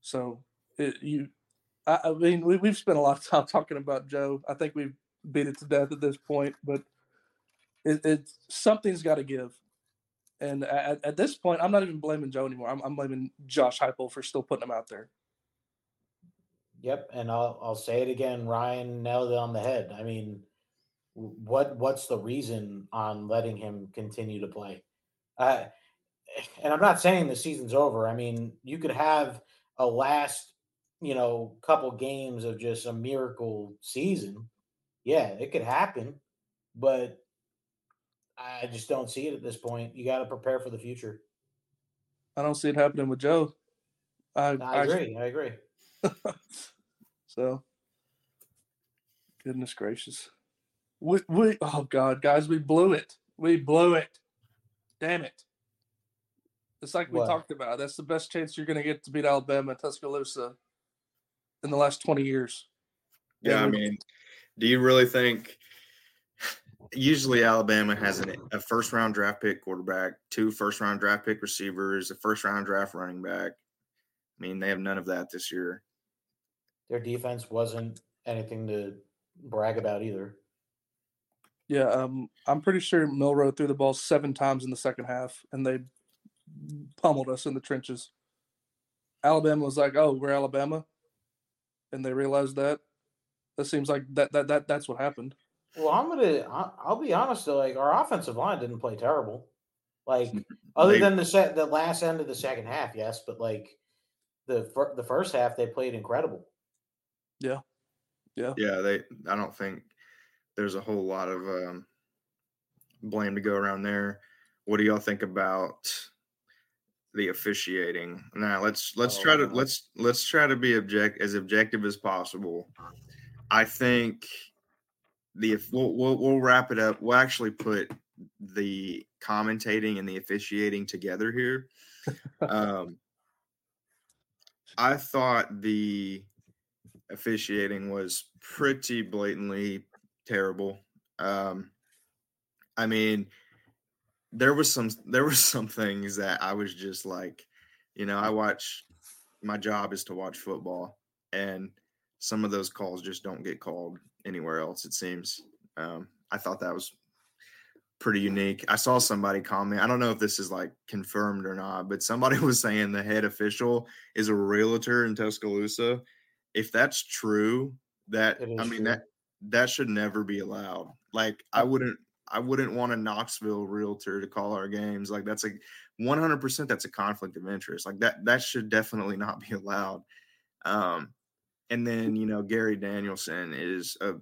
So it, you, I, I mean, we, we've spent a lot of time talking about Joe. I think we've beat it to death at this point, but it, it something's got to give. And at, at this point, I'm not even blaming Joe anymore. I'm, I'm blaming Josh Heupel for still putting him out there. Yep, and I'll I'll say it again. Ryan nailed it on the head. I mean, what what's the reason on letting him continue to play? Uh, and I'm not saying the season's over. I mean, you could have a last, you know, couple games of just a miracle season. Yeah, it could happen, but I just don't see it at this point. You got to prepare for the future. I don't see it happening with Joe. I, I agree. I, I agree. so, goodness gracious, we we oh god, guys, we blew it. We blew it. Damn it. It's like we what? talked about. That's the best chance you're going to get to beat Alabama Tuscaloosa in the last 20 years. Yeah, I mean, do you really think? Usually, Alabama has an, a first round draft pick quarterback, two first round draft pick receivers, a first round draft running back. I mean, they have none of that this year. Their defense wasn't anything to brag about either. Yeah, um, I'm pretty sure Milroe threw the ball seven times in the second half, and they pummeled us in the trenches. Alabama was like, "Oh, we're Alabama," and they realized that. That seems like that that that that's what happened. Well, I'm gonna. I- I'll be honest though. Like our offensive line didn't play terrible. Like other They- than the set, the last end of the second half, yes, but like the fir- the first half, they played incredible. Yeah, yeah, yeah, they. I don't think there's a whole lot of um, blame to go around there. What do y'all think about the officiating? Now let's let's Oh, try to let's let's try to be object as objective as possible. I think the we'll, we'll we'll wrap it up. We'll actually put the commentating and the officiating together here. Um, I thought the officiating was pretty blatantly terrible. Um, I mean, there was some there was some things that I was just like, you know, I watch. My job is to watch football, and some of those calls just don't get called anywhere else. It seems. Um, I thought that was pretty unique. I saw somebody comment. I don't know if this is like confirmed or not, but somebody was saying the head official is a realtor in Tuscaloosa. If that's true, that I mean true. that that should never be allowed. Like I wouldn't I wouldn't want a Knoxville realtor to call our games. Like that's a 100% that's a conflict of interest. Like that that should definitely not be allowed. Um and then, you know, Gary Danielson is a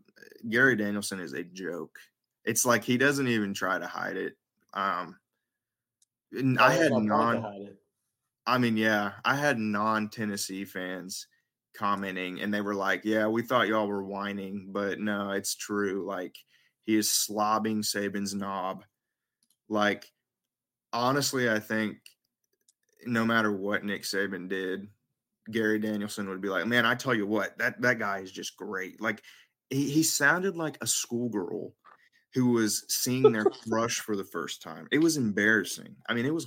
Gary Danielson is a joke. It's like he doesn't even try to hide it. Um I had no point to non. I mean, yeah, I had non Tennessee fans commenting and they were like, Yeah, we thought y'all were whining, but no, it's true. Like he is slobbing Saban's knob. Like, honestly, I think no matter what Nick Saban did, Gary Danielson would be like, Man, I tell you what, that that guy is just great. Like he, he sounded like a schoolgirl who was seeing their crush for the first time. It was embarrassing. I mean, it was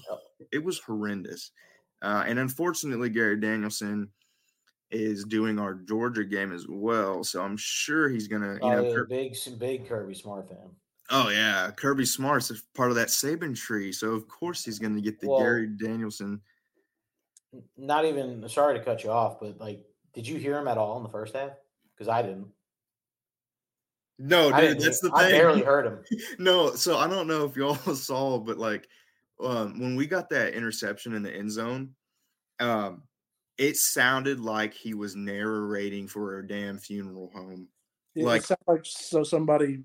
it was horrendous. Uh, and unfortunately, Gary Danielson is doing our Georgia game as well. So I'm sure he's gonna, you Oh, know, yeah, Kir- big, big Kirby Smart fan. oh yeah, Kirby Smart's a part of that Saban tree, so of course he's gonna get the Well- Gary Danielson. Not even sorry to cut you off, but like, did you hear him at all in the first half? Because I didn't. No, dude, didn't. that's the hear- I thing. barely heard him. no, so I don't know if y'all saw, but like um, when we got that interception in the end zone, um, it sounded like he was narrating for a damn funeral home. Yeah, Like- it sounded like so somebody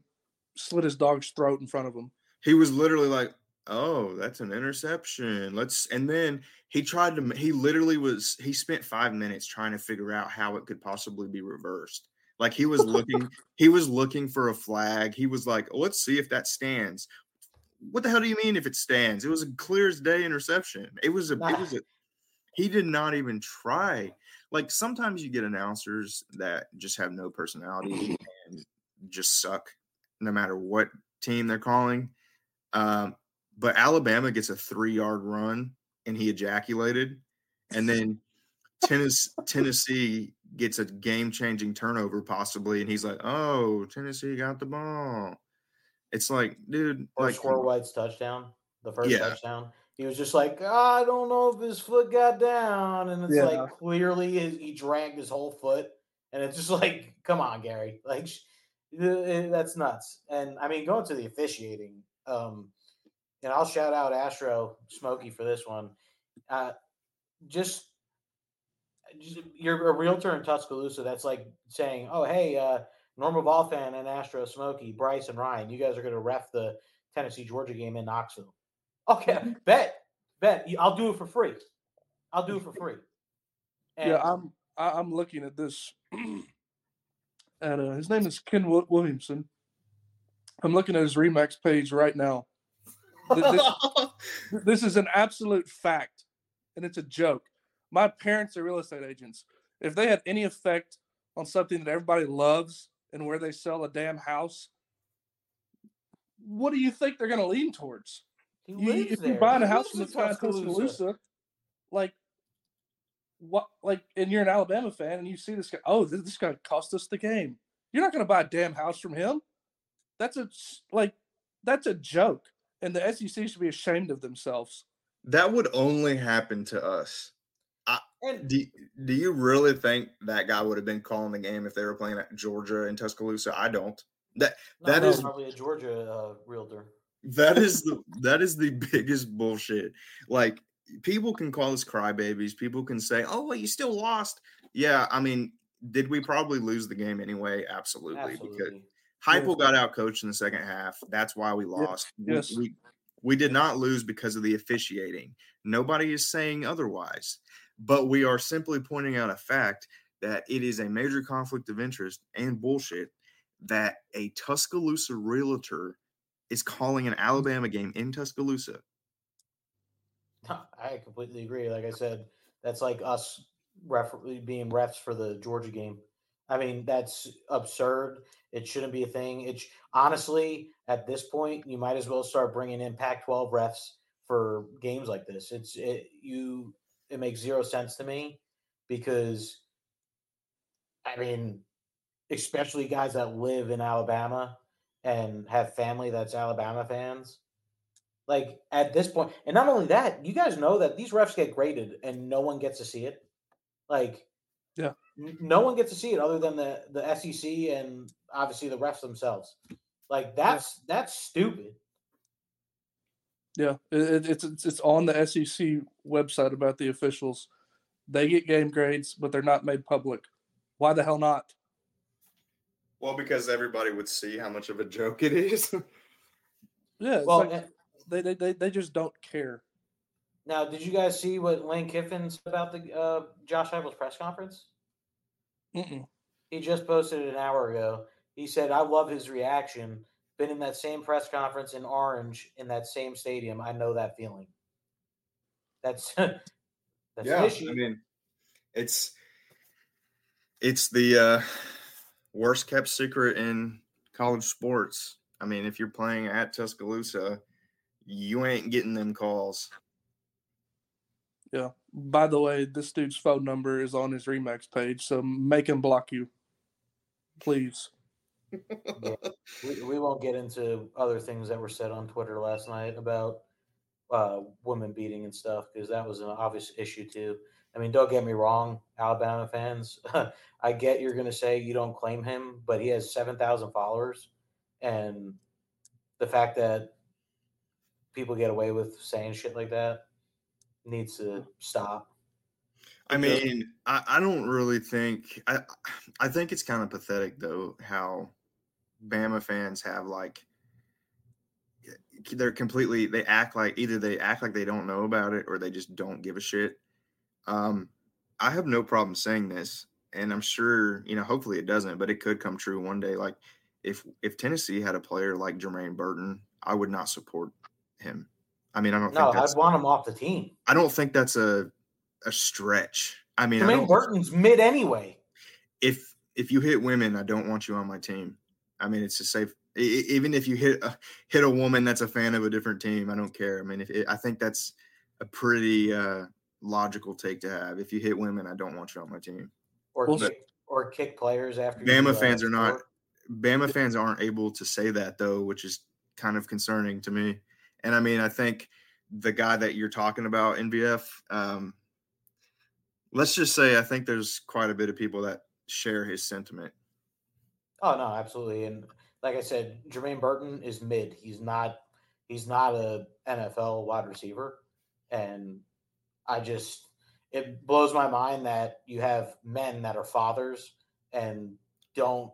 slit his dog's throat in front of him. He was literally like, "Oh, that's an interception." Let's and then he tried to he literally was he spent 5 minutes trying to figure out how it could possibly be reversed. Like he was looking he was looking for a flag. He was like, "Let's see if that stands." What the hell do you mean if it stands? It was a clear as day interception. It was a it was a he did not even try. Like sometimes you get announcers that just have no personality and just suck no matter what team they're calling. Um, but Alabama gets a three yard run and he ejaculated. And then Tennessee, Tennessee gets a game changing turnover possibly. And he's like, oh, Tennessee got the ball. It's like, dude, Or like, Squirrel White's touchdown, the first Yeah. touchdown. He was just like, I don't know if his foot got down, and it's Yeah. like clearly his, he dragged his whole foot, and it's just like, come on, Gary, like sh- that's nuts. And I mean, going to the officiating, um, and I'll shout out Astro Smokey for this one. Uh, just, just you're a realtor in Tuscaloosa. That's like saying, oh hey, uh, Normal Vol fan and Astro Smokey, Bryce and Ryan, you guys are going to ref the Tennessee Georgia game in Knoxville. Okay, bet, bet. I'll do it for free. I'll do it for free. And yeah, I'm I'm looking at this, and uh, his name is Ken Wi- Williamson. I'm looking at his Remax page right now. This, this is an absolute fact, and it's a joke. My parents are real estate agents. If they had any effect on something that everybody loves and where they sell a damn house, what do you think they're going to lean towards? He You, lives if there. you're buying a house from the in guy in Tuscaloosa, like what? Like, and you're an Alabama fan, and you see this guy. Oh, this, this guy cost us the game. You're not going to buy a damn house from him. That's a like, that's a joke, and the SEC should be ashamed of themselves. That would only happen to us. And Do, do you really think that guy would have been calling the game if they were playing at Georgia and Tuscaloosa? I don't. That no, that no, is- probably a Georgia uh, realtor. That is the that is the biggest bullshit. Like people can call us crybabies. People can say, "Oh, well, you still lost." Yeah, I mean, did we probably lose the game anyway? Absolutely, because Absolutely. Heupel got out coached in the second half. That's why we lost. We- yes. We, we did not lose because of the officiating. Nobody is saying otherwise. But we are simply pointing out a fact that it is a major conflict of interest and bullshit that a Tuscaloosa realtor is calling an Alabama game in Tuscaloosa. I completely agree. Like I said, that's like us ref- being refs for the Georgia game. I mean, that's absurd. It shouldn't be a thing. It's honestly at this point, you might as well start bringing in Pac-12 refs for games like this. It's it you. It makes zero sense to me because, I mean, especially guys that live in Alabama and have family that's Alabama fans like at this point, and not only that, you guys know that these refs get graded and no one gets to see it. Like, Yeah. n- no one gets to see it other than the the SEC and obviously the refs themselves. Like that's that's stupid. Yeah, it, it- it's it's it's on the SEC website about the officials. They get game grades, but they're not made public. Why the hell not? Well, because everybody would see how much of a joke it is. Yeah, Well, like and- they, they they they just don't care. now did you guys see what Lane Kiffin said about the uh, Josh Heupel's press conference? Mm-mm. He just posted it an hour ago. He said, "I love his reaction. Been in that same press conference in Orange in that same stadium. I know that feeling." That's that's yeah, fishy. I mean, it's it's the uh, worst kept secret in college sports. I mean, if you're playing at Tuscaloosa, you ain't getting them calls. Yeah. By the way, this dude's phone number is on his Remax page, so make him block you, please. we, we won't get into other things that were said on Twitter last night about uh, women beating and stuff because that was an obvious issue too. I mean, don't get me wrong, Alabama fans. I get you're going to say you don't claim him, but he has seven thousand followers, and the fact that people get away with saying shit like that needs to stop. I mean, I, I don't really think I I think it's kind of pathetic though how Bama fans have like they're completely they act like either they act like they don't know about it or they just don't give a shit. Um, I have no problem saying this, and I'm sure you know. Hopefully, it doesn't, but it could come true one day. Like if if Tennessee had a player like Jermaine Burton, I would not support him. I mean, I don't No, think I'd want him off the team. I don't think that's a a stretch. I mean, I Jermaine don't, Burton's mid anyway. if if you hit women, I don't want you on my team. I mean, it's a safe. Even if you hit a, hit a woman that's a fan of a different team, I don't care. I mean, if it, I think that's a pretty uh, logical take to have. If you hit women, I don't want you on my team. Or Well, kick, or kick players after you, Bama uh, fans are not. score. Bama fans aren't able to say that though, which is kind of concerning to me. And I mean, I think the guy that you're talking about, NVF, um, let's just say I think there's quite a bit of people that share his sentiment. Oh no, absolutely. And like I said, Jermaine Burton is mid. He's not he's not a NFL wide receiver. And I just it blows my mind that you have men that are fathers and don't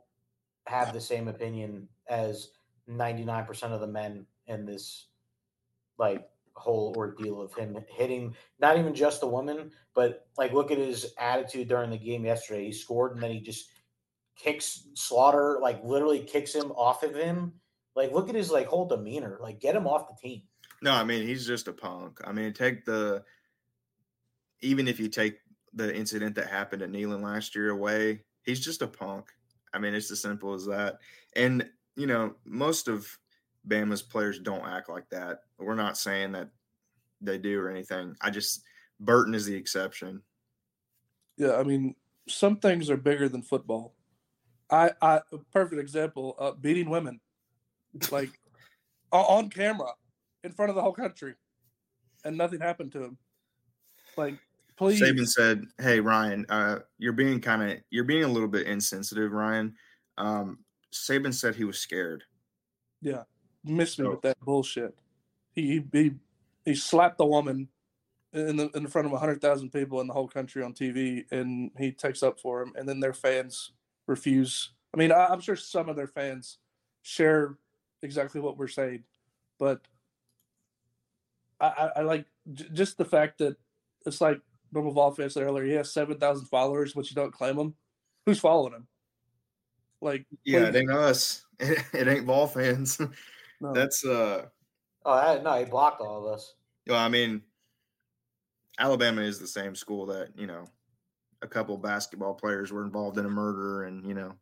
have the same opinion as 99% of the men in this like whole ordeal of him hitting not even just the woman, but like look at his attitude during the game yesterday. He scored and then he just kicks Slaughter, like literally kicks him off of him. Like, look at his like whole demeanor. Like, get him off the team. No, I mean he's just a punk. I mean, take the even if you take the incident that happened at Neyland last year away, he's just a punk. I mean, it's as simple as that. And you know, most of Bama's players don't act like that. We're not saying that they do or anything. I just Burton is the exception. Yeah, I mean, some things are bigger than football. I, I a perfect example, uh, beating women, like on camera, in front of the whole country, and nothing happened to him. Like, please. Saban said, "Hey Ryan, uh, you're being kind of you're being a little bit insensitive, Ryan." Um, Saban said he was scared. Yeah, missed me so, with that bullshit. He he he slapped the woman in the in front of hundred thousand people in the whole country on TV, and he takes up for him, and then their fans refuse. I mean, I, I'm sure some of their fans share exactly what we're saying, but I, I, I like j- just the fact that it's like Normal Vol fan said earlier. He has seven thousand followers, but you don't claim him. Who's following him? Like, yeah, it ain't us. It, it ain't Vol fans. No. That's uh. Oh I, no, he blocked all of us. Well, I mean, Alabama is the same school that you know a couple basketball players were involved in a murder, and you know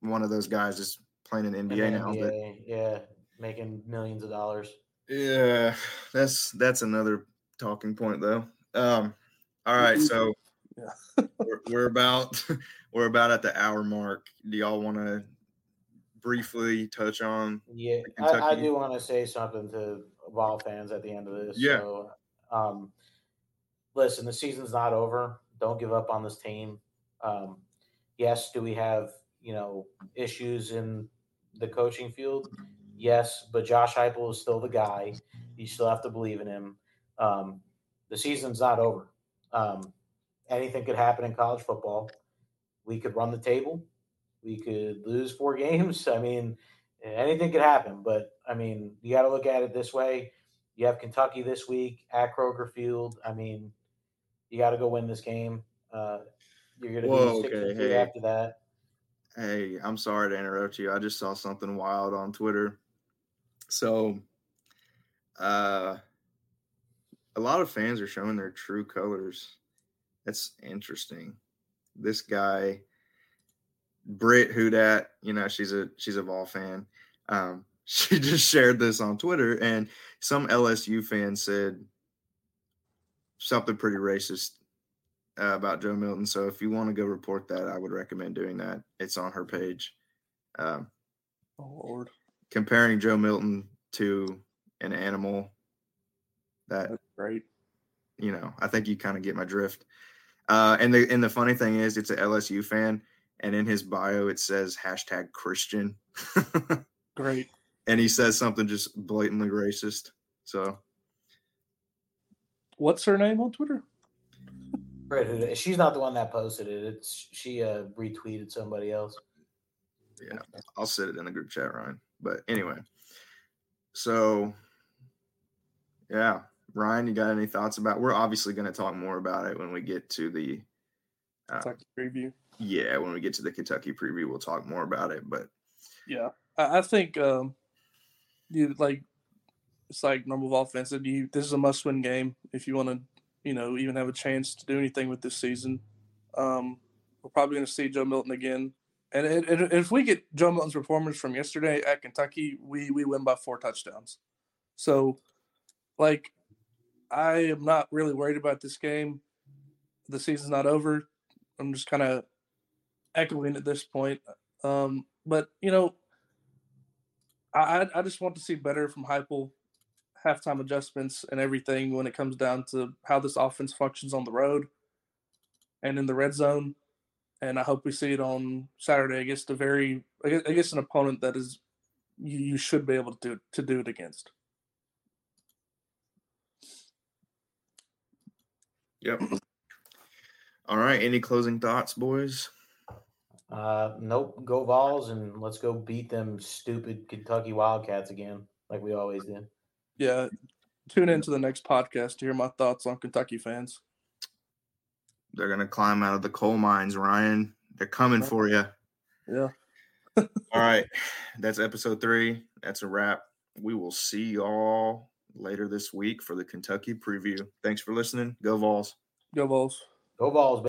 one of those guys is playing in NBA, now. But, yeah, making millions of dollars. Yeah, that's that's another talking point though. Um, all right, so yeah. we're, we're about we're about at the hour mark. Do y'all want to briefly touch on? Yeah, I, I, do want to say something to Vol fans at the end of this. Yeah. So, um, listen, the season's not over. Don't give up on this team. Um, yes, do we have you know issues in the coaching field? Yes, but Josh Heupel is still the guy. You still have to believe in him. Um, the season's not over. Um, anything could happen in college football. We could run the table. We could lose four games. I mean, anything could happen. But I mean, you got to look at it this way. You have Kentucky this week at Kroger Field. I mean, you got to go win this game. Uh, you're going to be six okay. hey. after that. Hey, I'm sorry to interrupt you. I just saw something wild on Twitter. So, uh, a lot of fans are showing their true colors. That's interesting. This guy, Britt Hudat, you know, she's a she's a Vol fan. Um, she just shared this on Twitter, and some LSU fan said something pretty racist uh, about Joe Milton. So if you want to go report that, I would recommend doing that. It's on her page. Um, oh Lord, comparing Joe Milton to an animal. That That's great. You know, I think you kind of get my drift. Uh, and the and the funny thing is, it's an LSU fan, and in his bio it says hashtag Christian. great. And he says something just blatantly racist. So What's her name on Twitter? Right, she's not the one that posted it. It's she uh, retweeted somebody else. Yeah, I'll set it in the group chat, Ryan. But anyway, so yeah, Ryan, you got any thoughts about? We're obviously going to talk more about it when we get to the uh, Kentucky preview. Yeah, when we get to the Kentucky preview, we'll talk more about it. But yeah, I, I think um, you like it's like normal offense. And you this is a must win game if you want to, you know, even have a chance to do anything with this season. Um, we're probably going to see Joe Milton again. And if we get Joe Milton's performance from yesterday at Kentucky, we we win by four touchdowns. So, like, I am not really worried about this game. The season's not over. I'm just kind of echoing at this point. Um, but you know, I I just want to see better from Heupel halftime adjustments and everything when it comes down to how this offense functions on the road and in the red zone. And I hope we see it on Saturday against a very I guess, an opponent that is you, you should be able to do to do it against. Yep. All right. Any closing thoughts, boys? Uh, nope. Go Vols and let's go beat them stupid Kentucky Wildcats again, like we always did. Yeah. Tune into the next podcast to hear my thoughts on Kentucky fans. They're gonna climb out of the coal mines, Ryan. They're coming for you. Yeah. all right. That's episode three. That's a wrap. We will see y'all later this week for the Kentucky preview. Thanks for listening. Go Vols. Go Vols. Go Vols.